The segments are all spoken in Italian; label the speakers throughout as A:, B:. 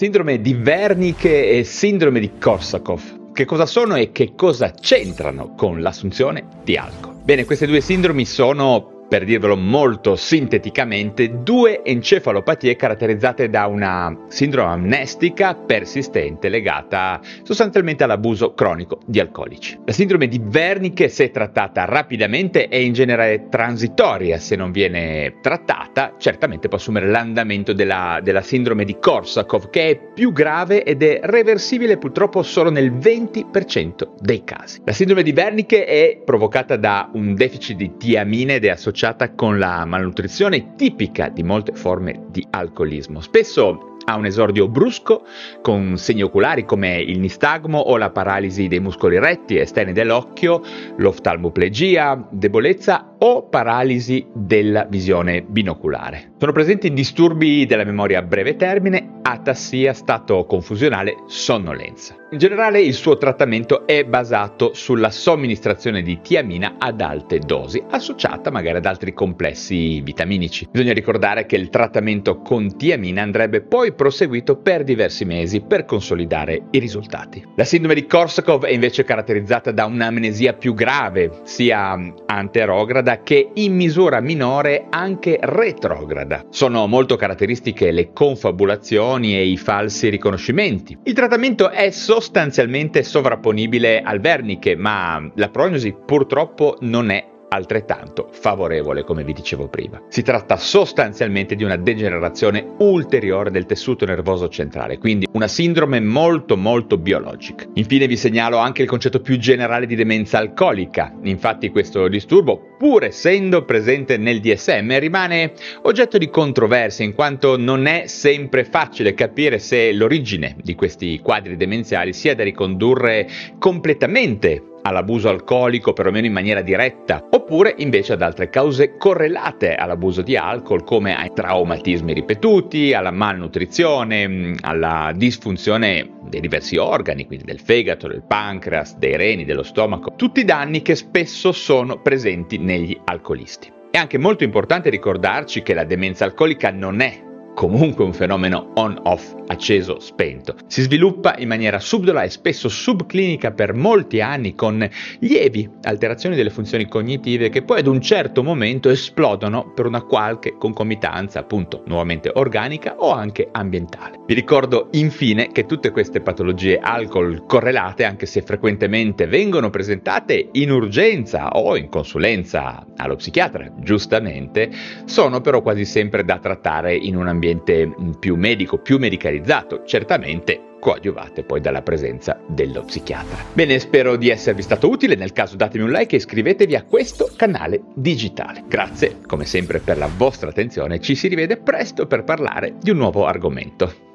A: Sindrome di Wernicke e sindrome di Korsakov. Che cosa sono e che cosa c'entrano con l'assunzione di alcol? Bene, queste due sindromi sono per dirvelo molto sinteticamente, due encefalopatie caratterizzate da una sindrome amnestica persistente legata sostanzialmente all'abuso cronico di alcolici. La sindrome di Wernicke, se trattata rapidamente, è in genere transitoria, se non viene trattata, certamente può assumere l'andamento della, della sindrome di Korsakov, che è più grave ed è reversibile purtroppo solo nel 20% dei casi. La sindrome di Wernicke è provocata da un deficit di tiamine ed è associata associata con la malnutrizione tipica di molte forme di alcolismo. Spesso ha un esordio brusco con segni oculari come il nistagmo o la paralisi dei muscoli retti esterni dell'occhio, l'oftalmoplegia, debolezza o paralisi della visione binoculare. Sono presenti disturbi della memoria a breve termine, atassia, stato confusionale, sonnolenza. In generale il suo trattamento è basato sulla somministrazione di tiamina ad alte dosi, associata magari ad altri complessi vitaminici. Bisogna ricordare che il trattamento con tiamina andrebbe poi proseguito per diversi mesi per consolidare i risultati. La sindrome di Korsakov è invece caratterizzata da un'amnesia più grave, sia anterograda che in misura minore anche retrograda. Sono molto caratteristiche le confabulazioni e i falsi riconoscimenti. Il trattamento è sostanzialmente sovrapponibile al verniche, ma la prognosi purtroppo non è altrettanto favorevole, come vi dicevo prima. Si tratta sostanzialmente di una degenerazione ulteriore del tessuto nervoso centrale, quindi una sindrome molto molto biologica. Infine vi segnalo anche il concetto più generale di demenza alcolica. Infatti questo disturbo, pur essendo presente nel DSM, rimane oggetto di controversia in quanto non è sempre facile capire se l'origine di questi quadri demenziali sia da ricondurre completamente all'abuso alcolico, perlomeno in maniera diretta, oppure invece ad altre cause correlate all'abuso di alcol, come ai traumatismi ripetuti, alla malnutrizione, mm, alla disfunzione dei diversi organi, quindi del fegato, del pancreas, dei reni, dello stomaco, tutti danni che spesso sono presenti negli alcolisti. È anche molto importante ricordarci che la demenza alcolica non è comunque un fenomeno on-off, acceso-spento. Si sviluppa in maniera subdola e spesso subclinica per molti anni con lievi alterazioni delle funzioni cognitive che poi ad un certo momento esplodono per una qualche concomitanza, appunto, nuovamente organica o anche ambientale. Vi ricordo infine che tutte queste patologie alcol correlate, anche se frequentemente vengono presentate in urgenza o in consulenza allo psichiatra, giustamente, sono però quasi sempre da trattare in un ambiente ambiente più medico, più medicalizzato, certamente coadiuvate poi dalla presenza dello psichiatra. Bene, spero di esservi stato utile, nel caso datemi un like e iscrivetevi a questo canale digitale. Grazie come sempre per la vostra attenzione, ci si rivede presto per parlare di un nuovo argomento.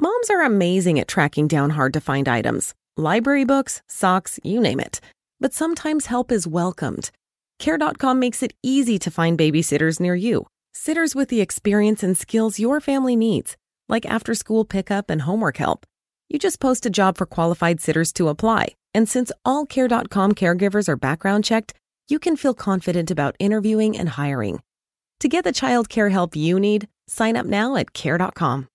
B: Moms are amazing at tracking down hard to find items. Library books, socks, you name it. But sometimes help is welcomed. Care.com makes it easy to find babysitters near you Sitters with the experience and skills your family needs, like after school pickup and homework help. You just post a job for qualified sitters to apply. And since all Care.com caregivers are background checked, you can feel confident about interviewing and hiring. To get the child care help you need, sign up now at Care.com.